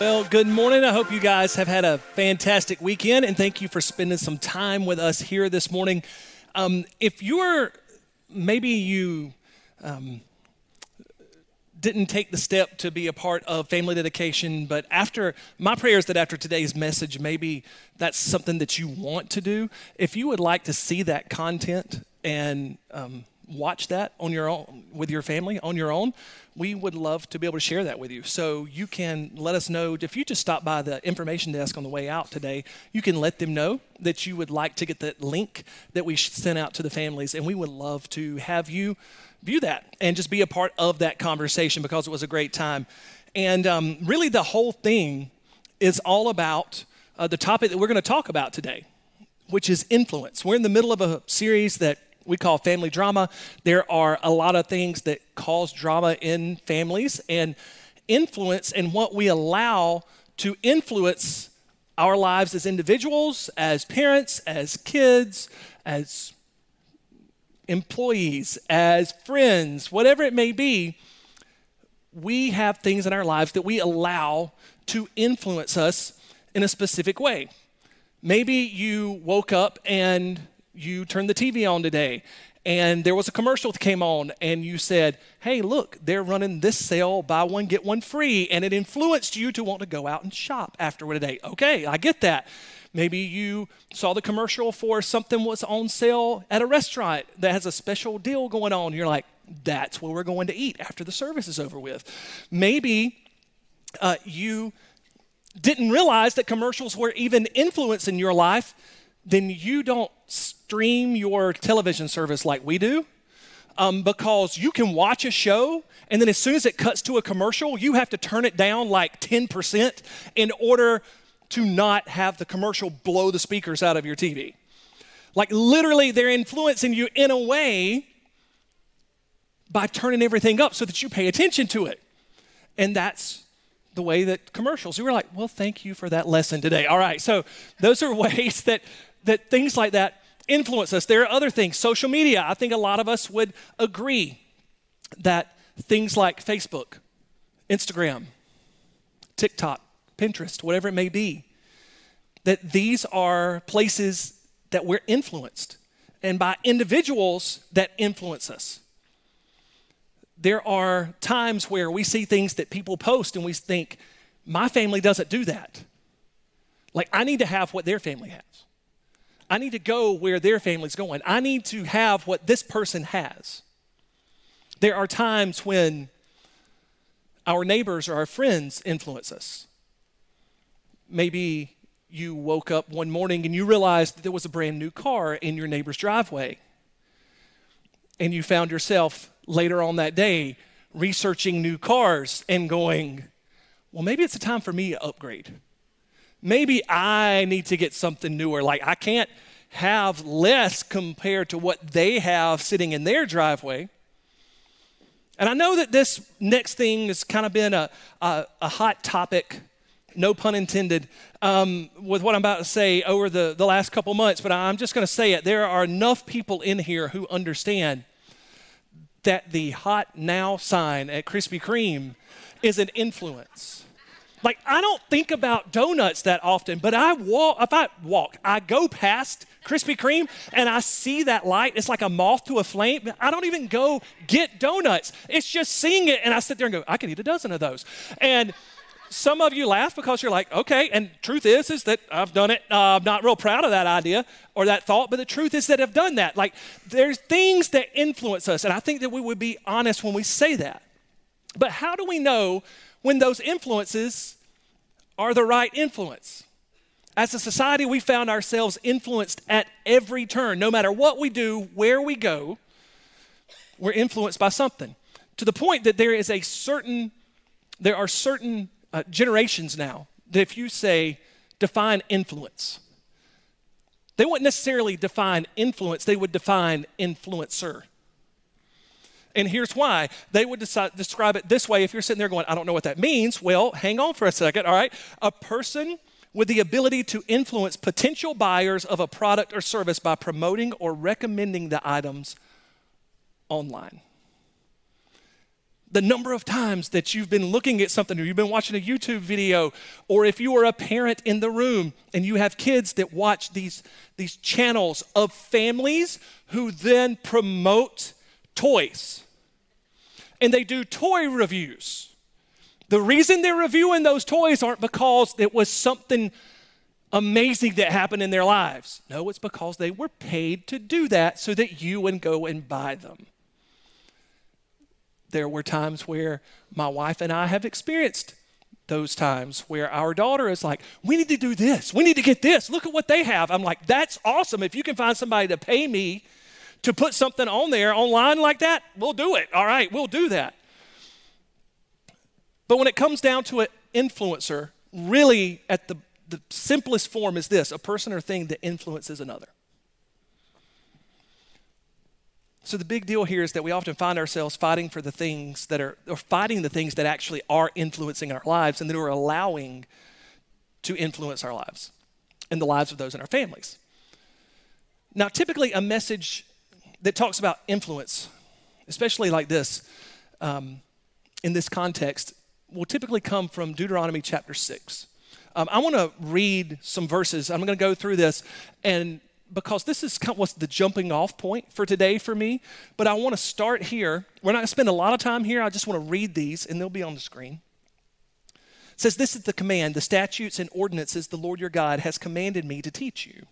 Well, good morning. I hope you guys have had a fantastic weekend, and thank you for spending some time with us here this morning. Um, if you're maybe you um, didn't take the step to be a part of family dedication, but after my prayer is that after today's message, maybe that's something that you want to do. If you would like to see that content and um, watch that on your own with your family on your own, we would love to be able to share that with you. So you can let us know if you just stop by the information desk on the way out today, you can let them know that you would like to get that link that we sent out to the families, and we would love to have you view that and just be a part of that conversation because it was a great time. And um, really, the whole thing is all about uh, the topic that we're going to talk about today, which is influence. We're in the middle of a series that we call family drama. There are a lot of things that cause drama in families and influence and what we allow to influence our lives as individuals, as parents, as kids, as employees, as friends, whatever it may be, we have things in our lives that we allow to influence us in a specific way. Maybe you woke up and you turned the TV on today and there was a commercial that came on and you said, Hey, look, they're running this sale, buy one, get one free. And it influenced you to want to go out and shop afterward today. Okay, I get that. Maybe you saw the commercial for something was on sale at a restaurant that has a special deal going on. You're like, that's where we're going to eat after the service is over with. Maybe uh, you didn't realize that commercials were even influencing your life, then you don't stream your television service like we do. Um, because you can watch a show and then as soon as it cuts to a commercial, you have to turn it down like 10% in order to not have the commercial blow the speakers out of your TV. Like literally, they're influencing you in a way by turning everything up so that you pay attention to it. And that's the way that commercials, you were like, well, thank you for that lesson today. All right, so those are ways that, that things like that influence us. There are other things. Social media, I think a lot of us would agree that things like Facebook, Instagram, TikTok, Pinterest, whatever it may be, that these are places that we're influenced and by individuals that influence us. There are times where we see things that people post and we think, my family doesn't do that. Like, I need to have what their family has. I need to go where their family's going. I need to have what this person has. There are times when our neighbors or our friends influence us maybe you woke up one morning and you realized that there was a brand new car in your neighbor's driveway. And you found yourself later on that day researching new cars and going, well, maybe it's a time for me to upgrade. Maybe I need to get something newer. Like, I can't have less compared to what they have sitting in their driveway. And I know that this next thing has kind of been a, a, a hot topic no pun intended, um, with what I'm about to say over the, the last couple months, but I'm just going to say it. There are enough people in here who understand that the hot now sign at Krispy Kreme is an influence. Like, I don't think about donuts that often, but I walk, if I walk, I go past Krispy Kreme and I see that light. It's like a moth to a flame. I don't even go get donuts. It's just seeing it, and I sit there and go, I could eat a dozen of those. And some of you laugh because you're like, okay, and truth is, is that I've done it. Uh, I'm not real proud of that idea or that thought, but the truth is that I've done that. Like, there's things that influence us, and I think that we would be honest when we say that. But how do we know when those influences are the right influence? As a society, we found ourselves influenced at every turn. No matter what we do, where we go, we're influenced by something. To the point that there is a certain, there are certain uh, generations now that if you say, define influence, they wouldn't necessarily define influence, they would define influencer. And here's why. They would decide, describe it this way if you're sitting there going, I don't know what that means. Well, hang on for a second, all right? A person with the ability to influence potential buyers of a product or service by promoting or recommending the items online. The number of times that you've been looking at something or you've been watching a YouTube video, or if you are a parent in the room and you have kids that watch these, these channels of families who then promote toys. And they do toy reviews. The reason they're reviewing those toys aren't because it was something amazing that happened in their lives. No, it's because they were paid to do that so that you would go and buy them. There were times where my wife and I have experienced those times where our daughter is like, We need to do this. We need to get this. Look at what they have. I'm like, That's awesome. If you can find somebody to pay me to put something on there online like that, we'll do it. All right, we'll do that. But when it comes down to an influencer, really at the, the simplest form is this a person or thing that influences another. So the big deal here is that we often find ourselves fighting for the things that are, or fighting the things that actually are influencing our lives and that we're allowing to influence our lives and the lives of those in our families. Now, typically, a message that talks about influence, especially like this, um, in this context, will typically come from Deuteronomy chapter 6. Um, I want to read some verses. I'm going to go through this, and because this is kind of what's the jumping off point for today for me, but I want to start here. We're not going to spend a lot of time here. I just want to read these, and they'll be on the screen. It says, This is the command, the statutes and ordinances the Lord your God has commanded me to teach you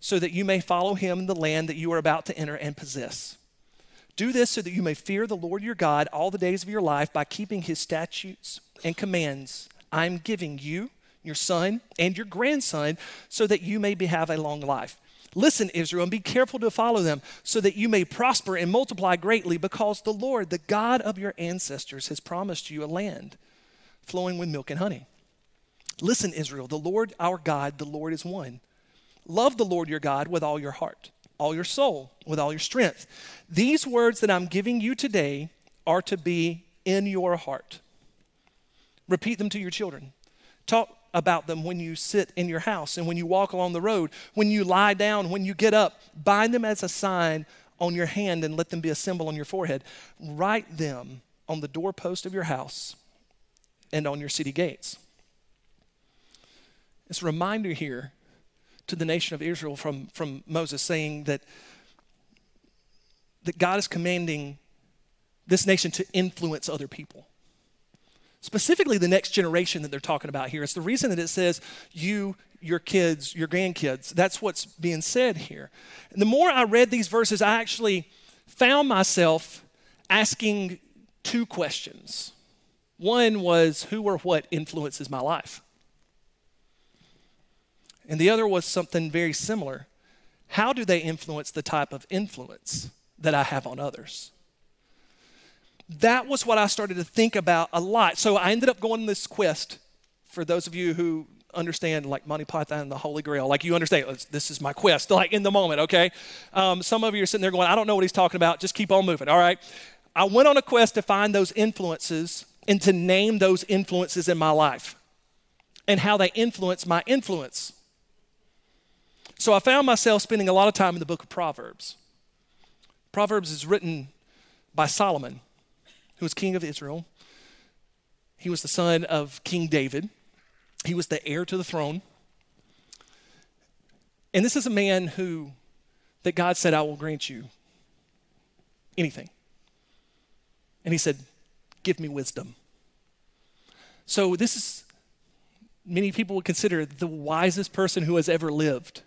so that you may follow him in the land that you are about to enter and possess. Do this so that you may fear the Lord your God all the days of your life by keeping his statutes and commands I am giving you, your son, and your grandson, so that you may have a long life. Listen, Israel, and be careful to follow them, so that you may prosper and multiply greatly, because the Lord, the God of your ancestors, has promised you a land flowing with milk and honey. Listen, Israel, the Lord our God, the Lord is one. Love the Lord your God with all your heart, all your soul, with all your strength. These words that I'm giving you today are to be in your heart. Repeat them to your children. Talk about them when you sit in your house and when you walk along the road, when you lie down, when you get up. Bind them as a sign on your hand and let them be a symbol on your forehead. Write them on the doorpost of your house and on your city gates. It's a reminder here to the nation of Israel from, from Moses, saying that, that God is commanding this nation to influence other people. Specifically, the next generation that they're talking about here. It's the reason that it says you, your kids, your grandkids. That's what's being said here. And the more I read these verses, I actually found myself asking two questions. One was, who or what influences my life? And the other was something very similar. How do they influence the type of influence that I have on others? That was what I started to think about a lot. So I ended up going on this quest for those of you who understand like Monty Python and the Holy Grail. Like you understand, this is my quest, like in the moment, okay? Um, some of you are sitting there going, I don't know what he's talking about. Just keep on moving, all right? I went on a quest to find those influences and to name those influences in my life and how they influence my influence. So I found myself spending a lot of time in the book of Proverbs. Proverbs is written by Solomon, who was king of Israel. He was the son of King David, he was the heir to the throne. And this is a man who, that God said, I will grant you anything. And he said, Give me wisdom. So this is, many people would consider the wisest person who has ever lived.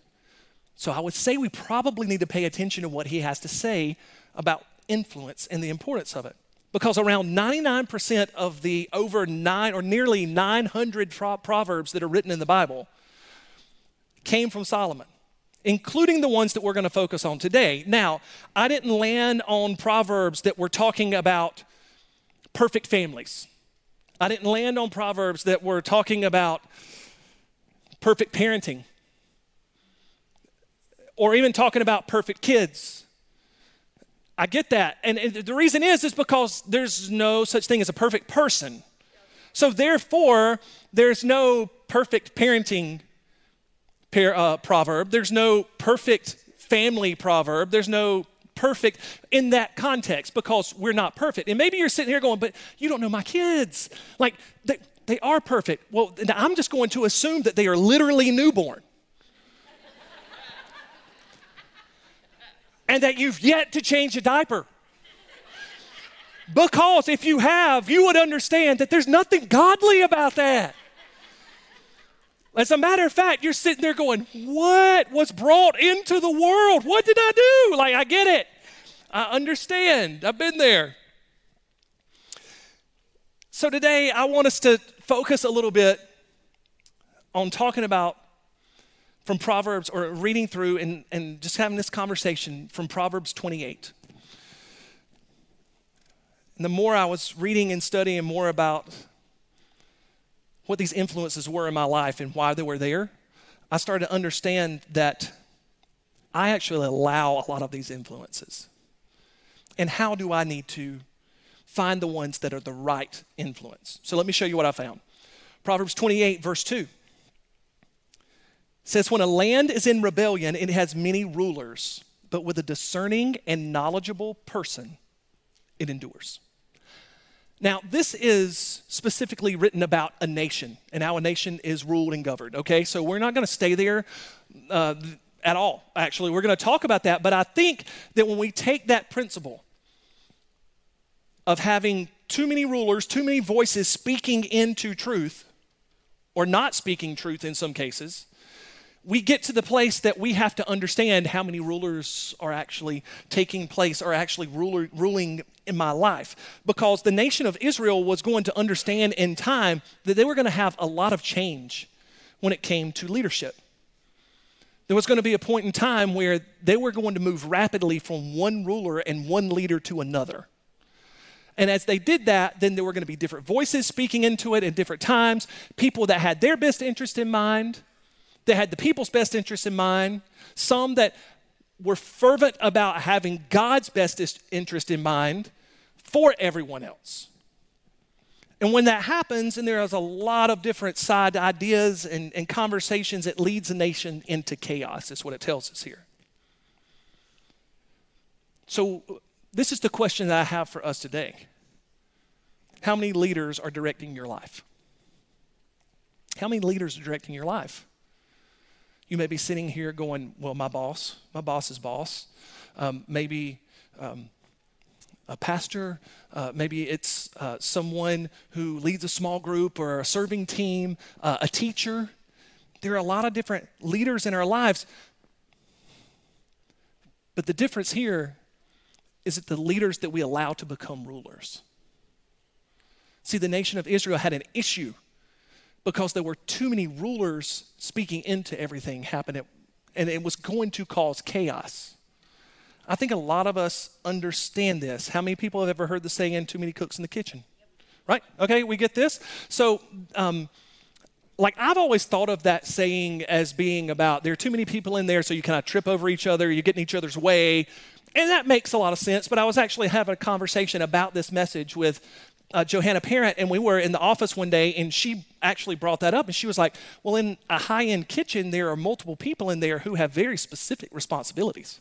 So I would say we probably need to pay attention to what he has to say about influence and the importance of it. Because around 99% of the over nine or nearly 900 proverbs that are written in the Bible came from Solomon, including the ones that we're going to focus on today. Now, I didn't land on proverbs that were talking about perfect families. I didn't land on Proverbs that were talking about perfect parenting or even talking about perfect kids. I get that. And, the reason is is because there's no such thing as a perfect person. So therefore, there's no perfect parenting par, uh, proverb. There's no perfect family proverb. There's no perfect in that context because we're not perfect. And maybe you're sitting here going, but you don't know my kids. Like, they, they are perfect. Well, I'm just going to assume that they are literally newborn. And that you've yet to change a diaper. Because if you have, you would understand that there's nothing godly about that. As a matter of fact, you're sitting there going, What was brought into the world? What did I do? Like, I get it. I understand. I've been there. So today, I want us to focus a little bit on talking about from Proverbs or reading through and, and just having this conversation from Proverbs 28. And the more I was reading and studying more about what these influences were in my life and why they were there, I started to understand that I actually allow a lot of these influences. And how do I need to find the ones that are the right influence? So let me show you what I found. Proverbs 28, verse 2 says, When a land is in rebellion, it has many rulers, but with a discerning and knowledgeable person, it endures. Now, this is specifically written about a nation and how a nation is ruled and governed, okay? So we're not going to stay there uh, at all, actually. We're going to talk about that, but I think that when we take that principle of having too many rulers, too many voices speaking into truth, or not speaking truth in some cases, we get to the place that we have to understand how many rulers are actually taking place, are actually ruler, ruling in my life. Because the nation of Israel was going to understand in time that they were going to have a lot of change when it came to leadership. There was going to be a point in time where they were going to move rapidly from one ruler and one leader to another. And as they did that, then there were going to be different voices speaking into it at different times, people that had their best interest in mind that had the people's best interests in mind, some that were fervent about having God's best interest in mind for everyone else. And when that happens, and there is a lot of different side ideas and, and conversations, it leads a nation into chaos, is what it tells us here. So, this is the question that I have for us today How many leaders are directing your life? How many leaders are directing your life? You may be sitting here going, Well, my boss, my boss's boss, um, maybe um, a pastor, uh, maybe it's uh, someone who leads a small group or a serving team, uh, a teacher. There are a lot of different leaders in our lives. But the difference here is that the leaders that we allow to become rulers. See, the nation of Israel had an issue because there were too many rulers speaking into everything happening, and it was going to cause chaos. I think a lot of us understand this. How many people have ever heard the saying, too many cooks in the kitchen? Right? Okay, we get this. So, um, like I've always thought of that saying as being about there are too many people in there, so you kind of trip over each other, you get in each other's way. And that makes a lot of sense, but I was actually having a conversation about this message with uh, Johanna Parent, and we were in the office one day, and she actually brought that up, and she was like, "Well, in a high-end kitchen, there are multiple people in there who have very specific responsibilities.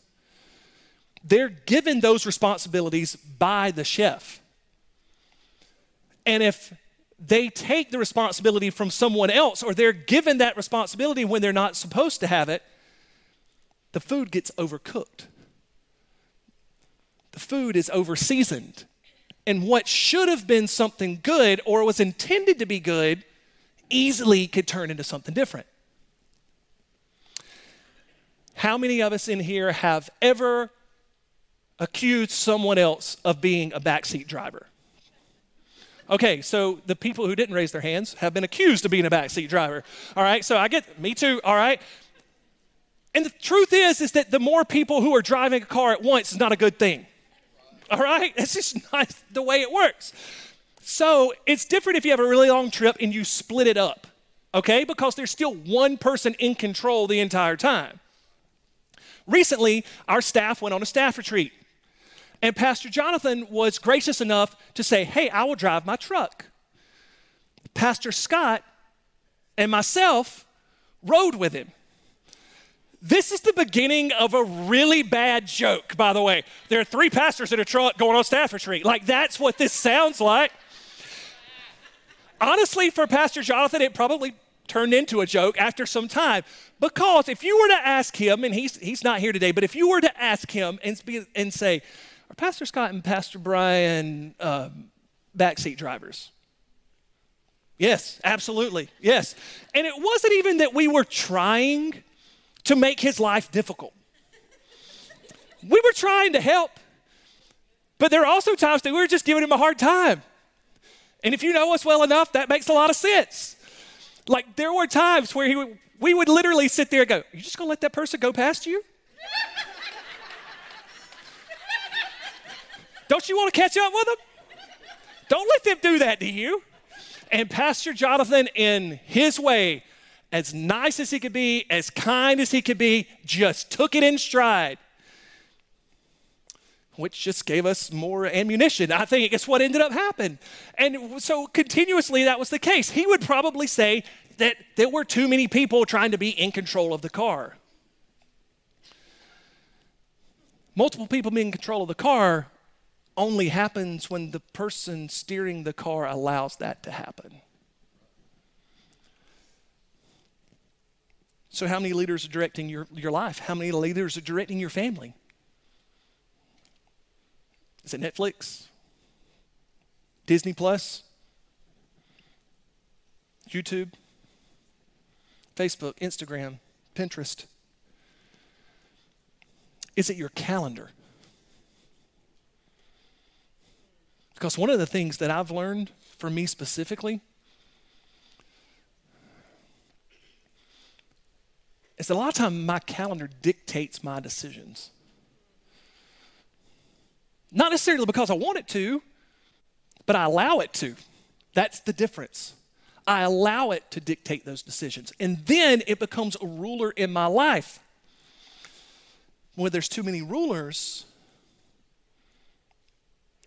They're given those responsibilities by the chef, and if they take the responsibility from someone else, or they're given that responsibility when they're not supposed to have it, the food gets overcooked. The food is overseasoned." And what should have been something good or was intended to be good easily could turn into something different. How many of us in here have ever accused someone else of being a backseat driver? Okay, so the people who didn't raise their hands have been accused of being a backseat driver. All right, so I get me too. All right. And the truth is, is that the more people who are driving a car at once is not a good thing. All right? It's just not the way it works. So it's different if you have a really long trip and you split it up, okay? Because there's still one person in control the entire time. Recently, our staff went on a staff retreat, and Pastor Jonathan was gracious enough to say, Hey, I will drive my truck. Pastor Scott and myself rode with him. This is the beginning of a really bad joke, by the way. There are three pastors in a truck going on staff retreat. Like, that's what this sounds like. Honestly, for Pastor Jonathan, it probably turned into a joke after some time. Because if you were to ask him, and he's, he's not here today, but if you were to ask him and, and say, Are Pastor Scott and Pastor Brian uh, backseat drivers? Yes, absolutely. Yes. And it wasn't even that we were trying to make his life difficult. We were trying to help, but there are also times that we were just giving him a hard time. And if you know us well enough, that makes a lot of sense. Like there were times where he would, we would literally sit there and go, You just gonna let that person go past you? Don't you want to catch up with them? Don't let them do that to you. And Pastor Jonathan, in his way, as nice as he could be, as kind as he could be, just took it in stride, which just gave us more ammunition. I think it's what ended up happening. And so continuously that was the case. He would probably say that there were too many people trying to be in control of the car. Multiple people being in control of the car only happens when the person steering the car allows that to happen. So, how many leaders are directing your, your life? How many leaders are directing your family? Is it Netflix? Disney Plus? YouTube? Facebook? Instagram? Pinterest? Is it your calendar? Because one of the things that I've learned for me specifically is a lot of times my calendar dictates my decisions. Not necessarily because I want it to, but I allow it to. That's the difference. I allow it to dictate those decisions. And then it becomes a ruler in my life. When there's too many rulers,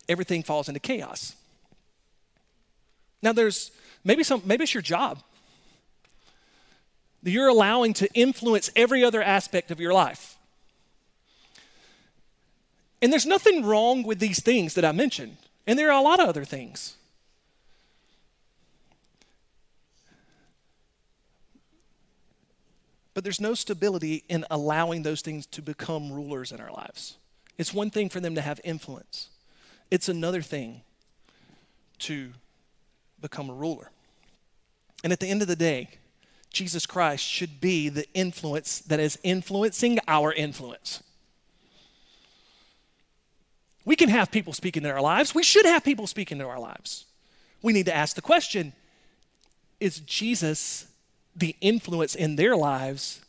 everything falls into chaos. Now there's maybe some maybe it's your job you're allowing to influence every other aspect of your life. And there's nothing wrong with these things that I mentioned, and there are a lot of other things. But there's no stability in allowing those things to become rulers in our lives. It's one thing for them to have influence, it's another thing to become a ruler. And at the end of the day, Jesus Christ should be the influence that is influencing our influence. We can have people speaking in our lives. We should have people speaking in our lives. We need to ask the question Is Jesus the influence in their lives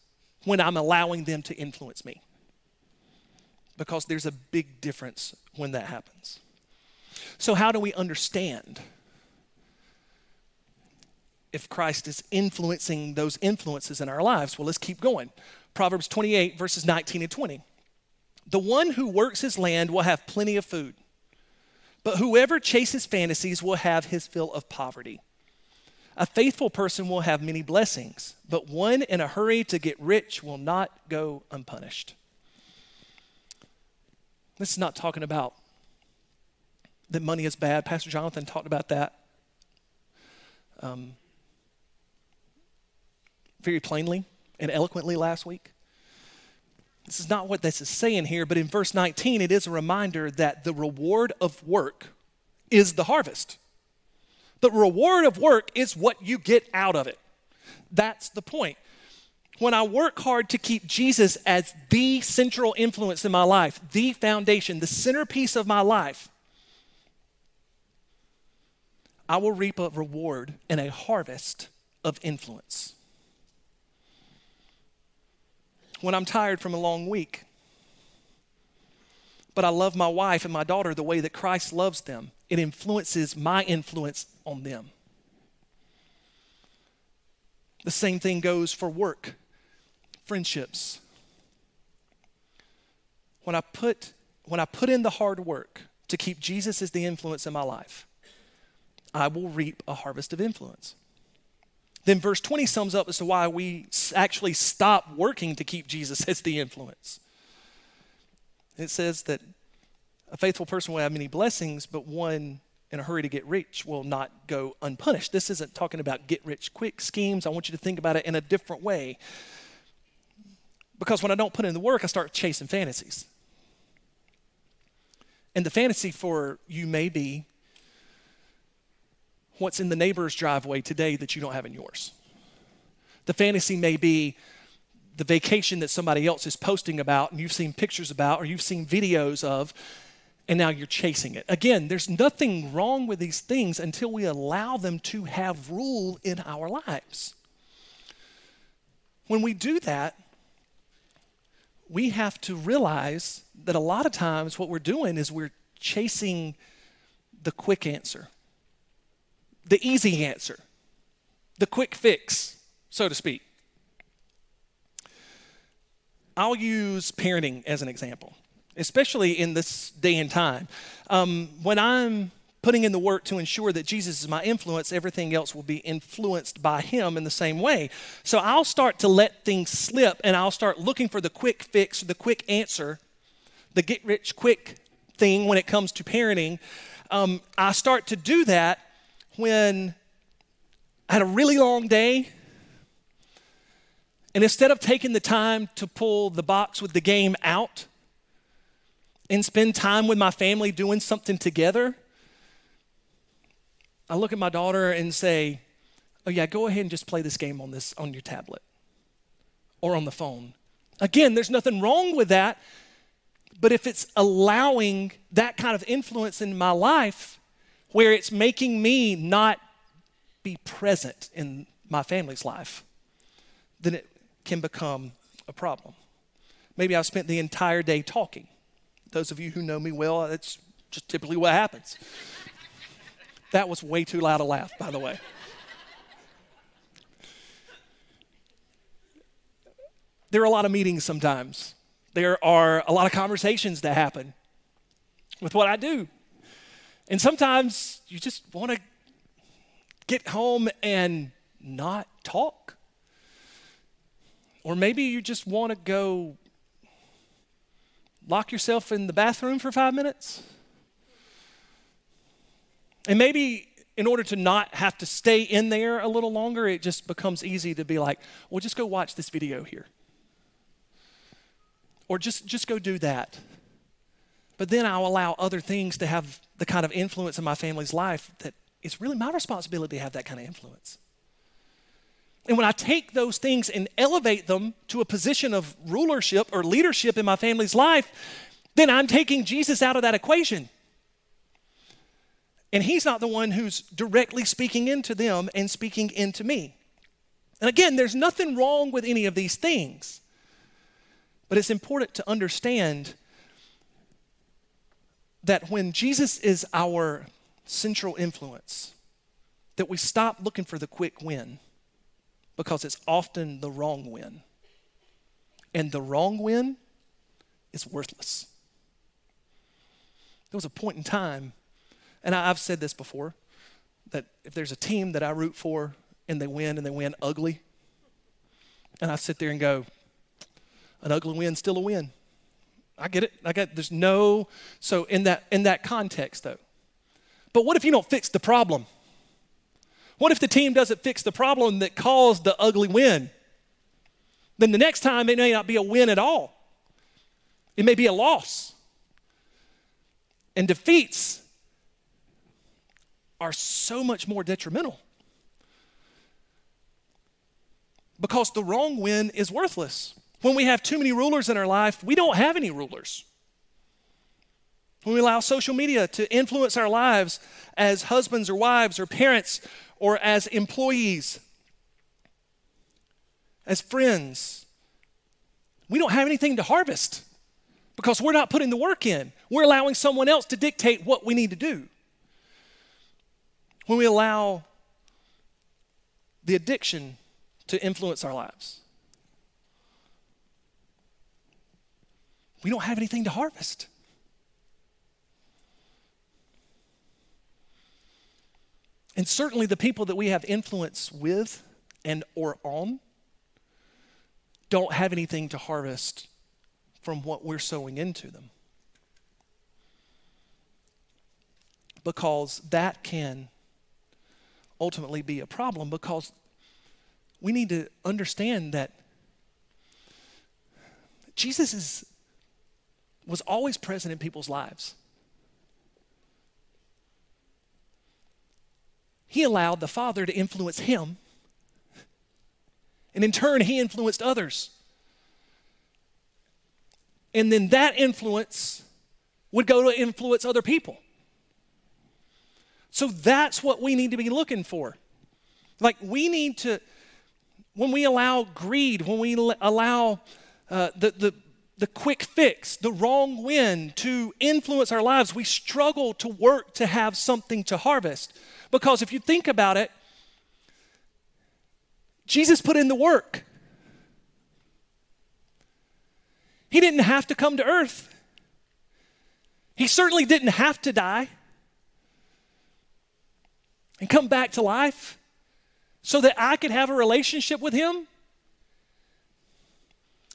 when I'm allowing them to influence me? Because there's a big difference when that happens. So, how do we understand? If Christ is influencing those influences in our lives. Well, let's keep going. Proverbs 28, verses 19 and 20. The one who works his land will have plenty of food, but whoever chases fantasies will have his fill of poverty. A faithful person will have many blessings, but one in a hurry to get rich will not go unpunished. This is not talking about that money is bad. Pastor Jonathan talked about that. Um, very plainly and eloquently last week. This is not what this is saying here, but in verse 19, it is a reminder that the reward of work is the harvest. The reward of work is what you get out of it. That's the point. When I work hard to keep Jesus as the central influence in my life, the foundation, the centerpiece of my life, I will reap a reward and a harvest of influence when I'm tired from a long week. But I love my wife and my daughter the way that Christ loves them. it influences my influence on them. The same thing goes for work, friendships. When I put when I put in the hard work to keep Jesus as the influence in my life, I will reap a harvest of influence. Then verse 20 sums up as to why we actually stop working to keep Jesus as the influence. It says that a faithful person will have many blessings, but one in a hurry to get rich will not go unpunished. This isn't talking about get rich quick schemes. I want you to think about it in a different way. Because when I don't put in the work, I start chasing fantasies. And the fantasy for you may be what's in the neighbor's driveway today that you don't have in yours. The fantasy may be the vacation that somebody else is posting about and you've seen pictures about or you've seen videos of, and now you're chasing it. Again, there's nothing wrong with these things until we allow them to have rule in our lives. When we do that, we have to realize that a lot of times what we're doing is we're chasing the quick answer the easy answer, the quick fix, so to speak. I'll use parenting as an example, especially in this day and time. Um, when I'm putting in the work to ensure that Jesus is my influence, everything else will be influenced by Him in the same way. So I'll start to let things slip and I'll start looking for the quick fix, the quick answer, the get rich quick thing when it comes to parenting. Um, I start to do that when I had a really long day, and instead of taking the time to pull the box with the game out and spend time with my family doing something together, I look at my daughter and say, "Oh yeah, go ahead and just play this game on this on your tablet or on the phone." Again, there's nothing wrong with that, but if it's allowing that kind of influence in my life, where it's making me not be present in my family's life, then it can become a problem. Maybe I've spent the entire day talking. Those of you who know me well, that's just typically what happens. that was way too loud a laugh, by the way. there are a lot of meetings sometimes. There are a lot of conversations that happen with what I do. And sometimes you just want to get home and not talk. Or maybe you just want to go lock yourself in the bathroom for five minutes. And maybe in order to not have to stay in there a little longer, it just becomes easy to be like, well, just go watch this video here. Or just, just go do that. But then I'll allow other things to have the kind of influence in my family's life that it's really my responsibility to have that kind of influence. And when I take those things and elevate them to a position of rulership or leadership in my family's life, then I'm taking Jesus out of that equation. And he's not the one who's directly speaking into them and speaking into me. And again, there's nothing wrong with any of these things. But it's important to understand that when Jesus is our central influence, that we stop looking for the quick win because it's often the wrong win. And the wrong win is worthless. There was a point in time, and I've said this before, that if there's a team that I root for and they win and they win ugly, and I sit there and go, an ugly win still a win. I get it. I get there's no so in that in that context though. But what if you don't fix the problem? What if the team doesn't fix the problem that caused the ugly win? Then the next time it may not be a win at all. It may be a loss. And defeats are so much more detrimental. Because the wrong win is worthless. When we have too many rulers in our life, we don't have any rulers. When we allow social media to influence our lives as husbands or wives or parents or as employees, as friends, we don't have anything to harvest because we're not putting the work in. We're allowing someone else to dictate what we need to do. when we allow the addiction to influence our lives. We don't have anything to harvest. And certainly the people that we have influence with and or on don't have anything to harvest from what we're sowing into them. Because that can ultimately be a problem because we need to understand that Jesus is, was always present in people's lives. He allowed the Father to influence him, and in turn, he influenced others. And then that influence would go to influence other people. So that's what we need to be looking for. Like, we need to, when we allow greed, when we allow uh, the, the, the quick fix, the wrong wind to influence our lives, we struggle to work to have something to harvest. Because if you think about it, Jesus put in the work. He didn't have to come to earth. He certainly didn't have to die and come back to life so that I could have a relationship with Him?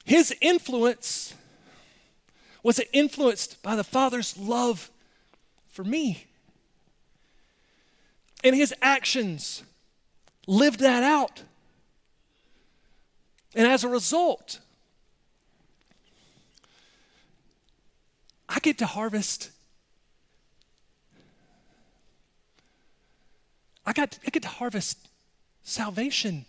His influence was influenced by the Father's love for me. And His actions lived that out. And as a result, I get to harvest I got I get to harvest salvation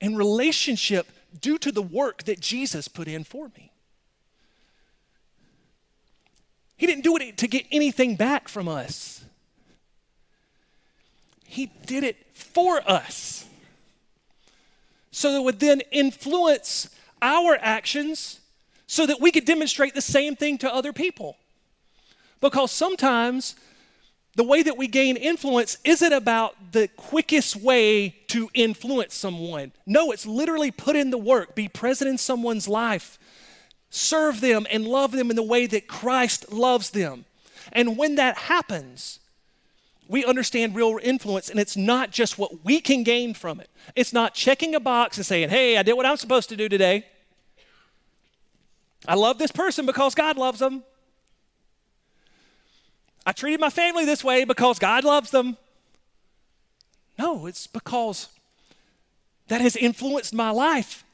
and relationship due to the work that Jesus put in for me. He didn't do it to get anything back from us. He did it for us. So that would then influence our actions so that we could demonstrate the same thing to other people. Because sometimes the way that we gain influence isn't about the quickest way to influence someone. No, it's literally put in the work, be present in someone's life, serve them, and love them in the way that Christ loves them. And when that happens, we understand real influence, and it's not just what we can gain from it. It's not checking a box and saying, hey, I did what I'm supposed to do today. I love this person because God loves them. I treated my family this way because God loves them. No, it's because that has influenced my life.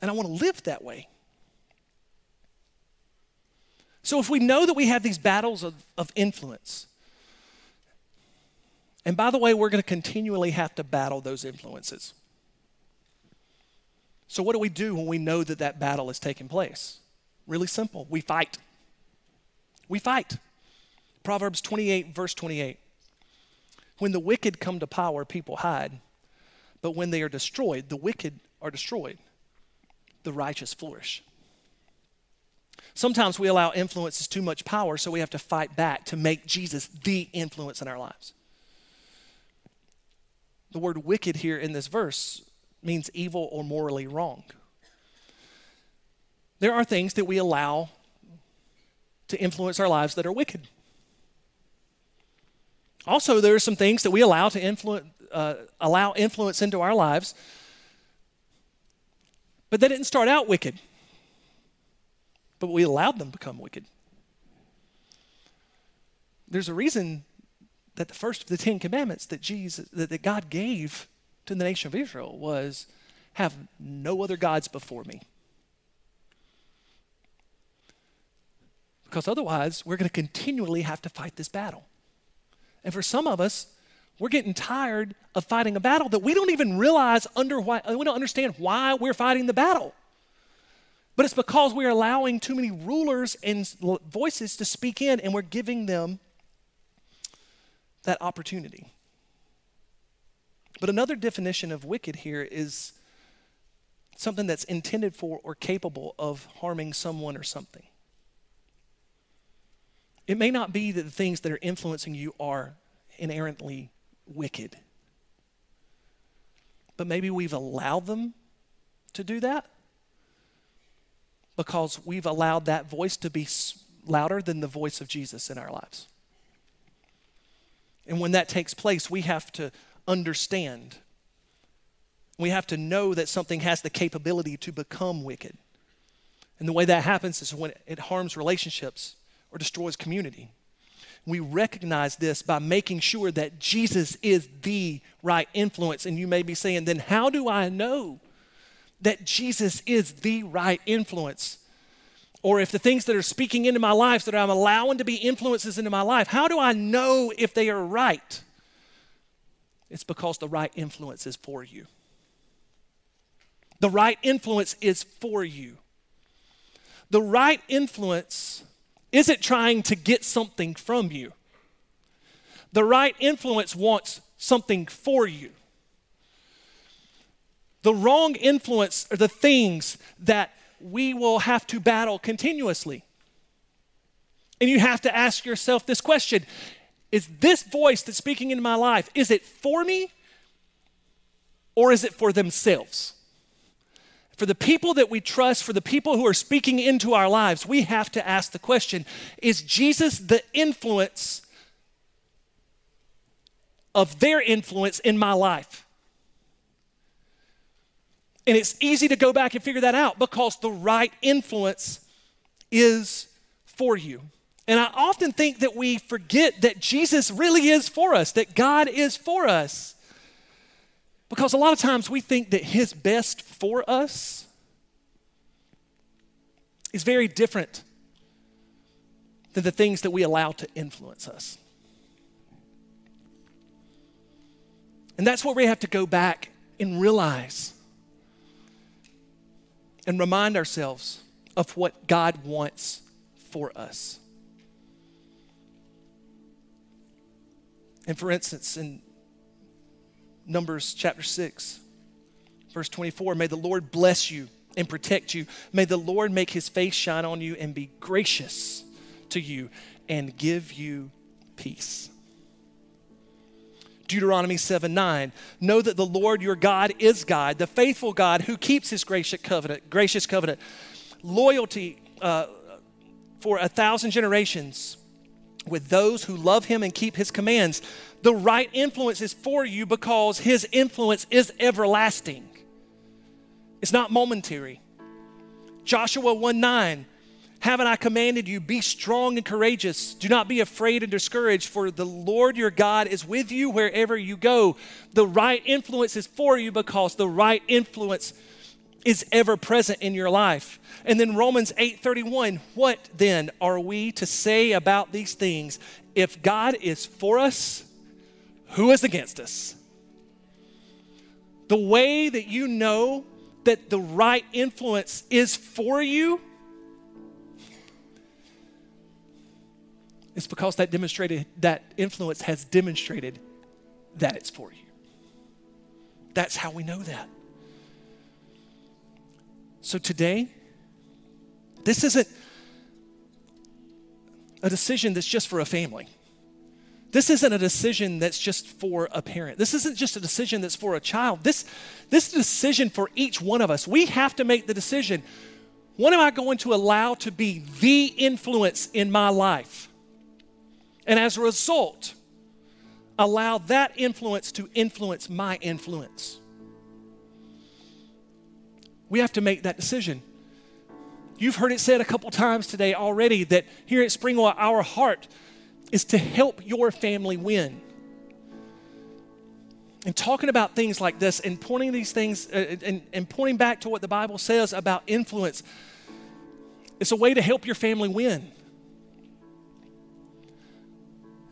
And I want to live that way. So if we know that we have these battles of, of influence, and by the way, we're going to continually have to battle those influences. So, what do we do when we know that that battle is taking place? Really simple we fight. We fight. Proverbs 28, verse 28. When the wicked come to power, people hide. But when they are destroyed, the wicked are destroyed, the righteous flourish. Sometimes we allow influences too much power, so we have to fight back to make Jesus the influence in our lives. The word wicked here in this verse means evil or morally wrong. There are things that we allow to influence our lives that are wicked. Also, there are some things that we allow to influence, uh, allow influence into our lives, but they didn't start out wicked, but we allowed them to become wicked. There's a reason that the first of the Ten Commandments that Jesus, that, that God gave to the nation of Israel was, "Have no other gods before me." Because otherwise we're going to continually have to fight this battle. And for some of us, we're getting tired of fighting a battle that we don't even realize under why uh, we don't understand why we're fighting the battle. But it's because we're allowing too many rulers and voices to speak in and we're giving them that opportunity. But another definition of wicked here is something that's intended for or capable of harming someone or something. It may not be that the things that are influencing you are inerrantly wicked. But maybe we've allowed them to do that because we've allowed that voice to be louder than the voice of Jesus in our lives. And when that takes place, we have to understand. We have to know that something has the capability to become wicked. And the way that happens is when it harms relationships or destroys community. We recognize this by making sure that Jesus is the right influence. And you may be saying, then how do I know that Jesus is the right influence? Or if the things that are speaking into my life that I'm allowing to be influences into my life, how do I know if they are right? It's because the right influence is for you. The right influence is for you. The right influence isn't trying to get something from you. The right influence wants something for you. The wrong influence are the things that we will have to battle continuously. And you have to ask yourself this question Is this voice that's speaking into my life, is it for me or is it for themselves? For the people that we trust, for the people who are speaking into our lives, we have to ask the question Is Jesus the influence of their influence in my life? And it's easy to go back and figure that out because the right influence is for you. And I often think that we forget that Jesus really is for us, that God is for us. Because a lot of times we think that His best for us is very different than the things that we allow to influence us. And that's where we have to go back and realize and remind ourselves of what God wants for us. And for instance, in Numbers chapter 6, verse 24 May the Lord bless you and protect you. May the Lord make his face shine on you and be gracious to you and give you peace. Deuteronomy 7 9. Know that the Lord your God is God, the faithful God who keeps his gracious covenant, gracious covenant, loyalty uh, for a thousand generations with those who love him and keep his commands the right influence is for you because his influence is everlasting. It's not momentary. Joshua 1 9, haven't I commanded you, be strong and courageous. Do not be afraid and discouraged, for the Lord your God is with you wherever you go. The right influence is for you because the right influence is ever present in your life. And then Romans 8:31, what then are we to say about these things? If God is for us, who is against us? The way that you know that the right influence is for you is because that demonstrated that influence has demonstrated that it's for you. That's how we know that. So today, this isn't a decision that's just for a family. This isn't a decision that's just for a parent. This isn't just a decision that's for a child. This, this decision for each one of us. We have to make the decision what am I going to allow to be the influence in my life? And as a result, allow that influence to influence my influence. We have to make that decision. You've heard it said a couple times today already that here at Springwell, our heart is to help your family win. And talking about things like this and pointing these things uh, and, and pointing back to what the Bible says about influence, it's a way to help your family win.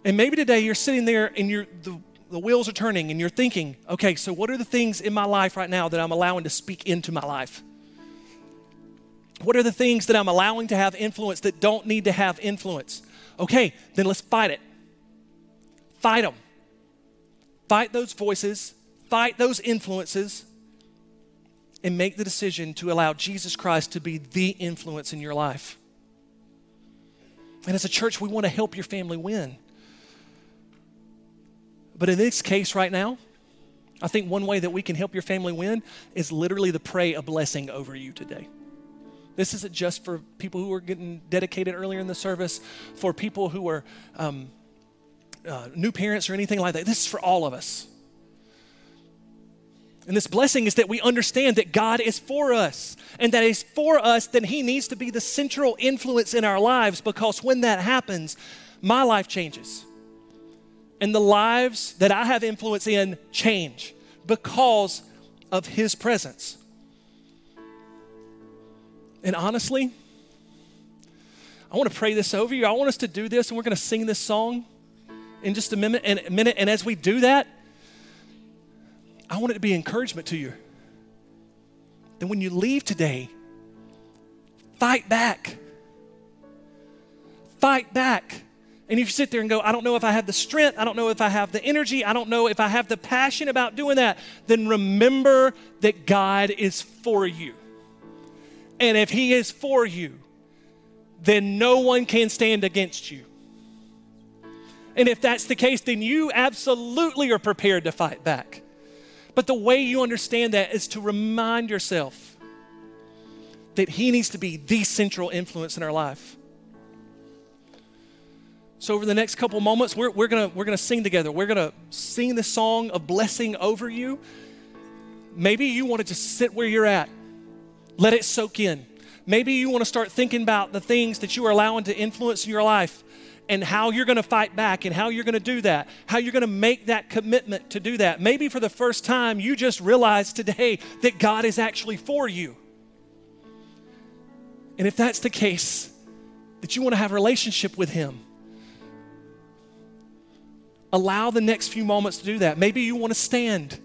And maybe today you're sitting there and you're, the, the wheels are turning and you're thinking, okay, so what are the things in my life right now that I'm allowing to speak into my life? What are the things that I'm allowing to have influence that don't need to have influence? Okay, then let's fight it. Fight them. Fight those voices, fight those influences, and make the decision to allow Jesus Christ to be the influence in your life. And as a church, we want to help your family win. But in this case right now, I think one way that we can help your family win is literally to pray a blessing over you today. This isn't just for people who are getting dedicated earlier in the service, for people who are um, uh, new parents or anything like that. This is for all of us. And this blessing is that we understand that God is for us. And that He's for us, then He needs to be the central influence in our lives because when that happens, my life changes. And the lives that I have influence in change because of His presence. And honestly, I want to pray this over you. I want us to do this, and we're going to sing this song in just a minute. And, a minute. and as we do that, I want it to be encouragement to you. That when you leave today, fight back. Fight back. And if you sit there and go, I don't know if I have the strength, I don't know if I have the energy, I don't know if I have the passion about doing that, then remember that God is for you. And if He is for you, then no one can stand against you. And if that's the case, then you absolutely are prepared to fight back. But the way you understand that is to remind yourself that He needs to be the central influence in our life. So, over the next couple moments, we're, we're going we're gonna sing together. We're going to sing the song of blessing over you. Maybe you want to just sit where you're at, let it soak in. Maybe you want to start thinking about the things that you are allowing to influence in your life and how you're going to fight back and how you're going to do that, how you're going to make that commitment to do that. Maybe for the first time, you just realize today that God is actually for you. And if that's the case, that you want to have a relationship with Him, allow the next few moments to do that. Maybe you want to stand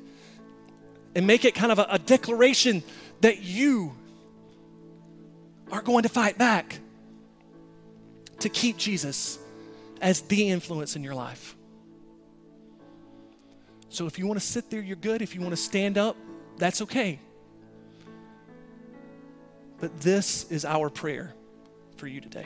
and make it kind of a, a declaration that you are going to fight back to keep Jesus as the influence in your life. So if you want to sit there, you're good. If you want to stand up, that's okay. But this is our prayer for you today.